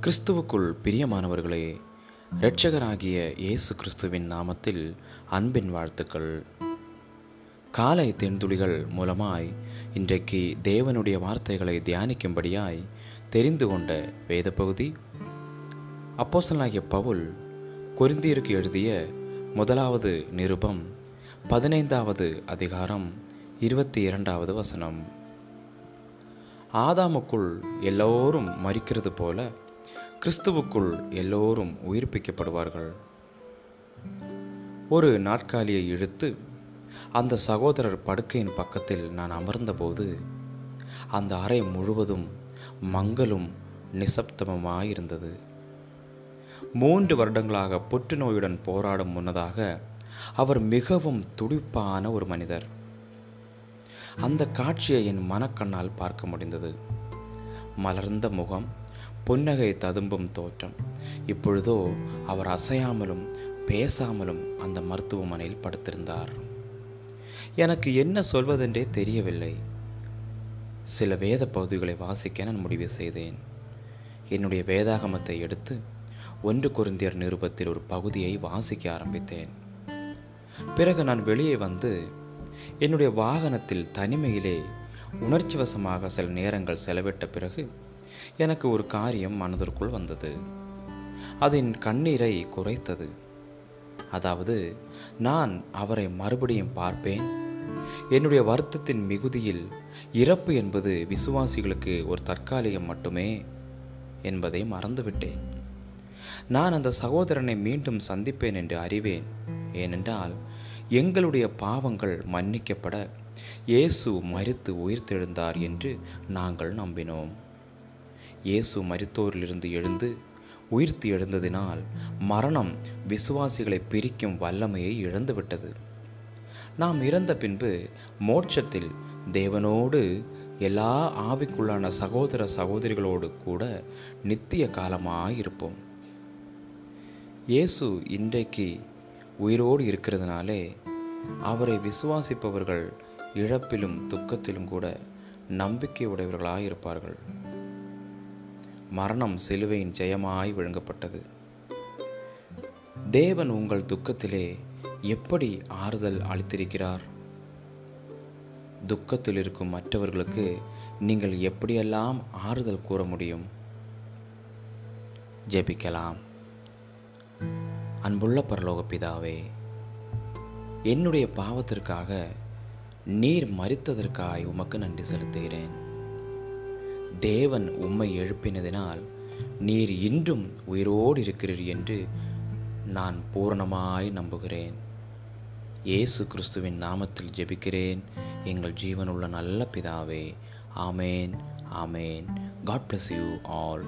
கிறிஸ்துவுக்குள் பிரியமானவர்களே இரட்சகராகிய இயேசு கிறிஸ்துவின் நாமத்தில் அன்பின் வாழ்த்துக்கள். காலை தென்துளிகள் மூலமாய் இன்றைக்கு தேவனுடைய வார்த்தைகளை தியானிக்கும்படியாய் தெரிந்து கொண்ட வேத பகுதி அப்போஸ்தலனாகிய பவுல் கொரிந்தியருக்கு எழுதிய முதலாவது நிருபம் பதினைந்தாவது அதிகாரம் இருபத்தி இரண்டாவது வசனம். ஆதாமுக்குள் எல்லோரும் மறிக்கிறது போல கிறிஸ்துவுக்குள் எல்லோரும் உயிர்ப்பிக்கப்படுவார்கள். ஒரு நாற்காலியை இழுத்து அந்த சகோதரர் படுக்கையின் பக்கத்தில் நான் அமர்ந்தபோது அந்த அறை முழுவதும் மங்களும் நிசப்தமுமாயிருந்தது. மூன்று வருடங்களாக புற்றுநோயுடன் போராடும் முன்னதாக அவர் மிகவும் துடிப்பான ஒரு மனிதர். அந்த காட்சியை என் மனக்கண்ணால் பார்க்க முடிந்தது. மலர்ந்த முகம் புன்னகை ததும்பும் தோற்றம். இப்பொழுதோ அவர் அசையாமலும் பேசாமலும் அந்த மருத்துவமனையில் படுத்திருந்தார். எனக்கு என்ன சொல்வதென்றே தெரியவில்லை. சில வேத பகுதிகளை வாசிக்க நான் முடிவு செய்தேன். என்னுடைய வேதாகமத்தை எடுத்து ஒன்று குருந்தியர் நிருபத்தில் ஒரு பகுதியை வாசிக்க ஆரம்பித்தேன். பிறகு நான் வெளியே வந்து என்னுடைய வாகனத்தில் தனிமையிலே உணர்ச்சி வசமாக சில நேரங்கள் செலவிட்ட பிறகு எனக்கு ஒரு காரியம் மனதிற்குள் வந்தது. அதன் கண்ணீரை குறைத்தது. அதாவது நான் அவரை மறுபடியும் பார்ப்பேன். என்னுடைய வருத்தத்தின் மிகுதியில் இறப்பு என்பது விசுவாசிகளுக்கு ஒரு தற்காலிகம் மட்டுமே என்பதை மறந்துவிட்டேன். நான் அந்த சகோதரனை மீண்டும் சந்திப்பேன் என்று அறிவேன். ஏனென்றால் எங்களுடைய பாவங்கள் மன்னிக்கப்பட இயேசு மறித்து உயிர்த்தெழுந்தார் என்று நாங்கள் நம்பினோம். இயேசு மருத்தோரிலிருந்து எழுந்து உயிர்த்து எழுந்ததினால் மரணம் விசுவாசிகளை பிரிக்கும் வல்லமையை இழந்துவிட்டது. நாம் இறந்த பின்பு மோட்சத்தில் தேவனோடு எல்லா ஆவிக்குள்ளான சகோதர சகோதரிகளோடு கூட நித்திய காலமாயிருப்போம் இயேசு இன்றைக்கு உயிரோடு இருக்கிறதுனாலே அவரை விசுவாசிப்பவர்கள் இழப்பிலும் துக்கத்திலும் கூட நம்பிக்கை உடையவர்களாக இருப்பார்கள். மரணம் சிலுவையின் ஜெயமாய் விழுங்கப்பட்டது. தேவன் உங்கள் துக்கத்திலே எப்படி ஆறுதல் அளித்திருக்கிறார்? துக்கத்தில் இருக்கும் மற்றவர்களுக்கு நீங்கள் எப்படியெல்லாம் ஆறுதல் கூற முடியும்? ஜெபிக்கலாம். அன்புள்ள பரலோக பிதாவே என்னுடைய பாவத்திற்காக நீர் மறித்ததற்காய் உமக்கு நன்றி செலுத்துகிறேன். தேவன் உம்மை எழுப்பினதினால் நீர் இன்றும் உயிரோடு இருக்கிறீர் என்று நான் பூரணமாய் நம்புகிறேன். இயேசு கிறிஸ்துவின் நாமத்தில் ஜெபிக்கிறேன். எங்கள் ஜீவனுள்ள நல்ல பிதாவே ஆமேன் ஆமேன். God bless you all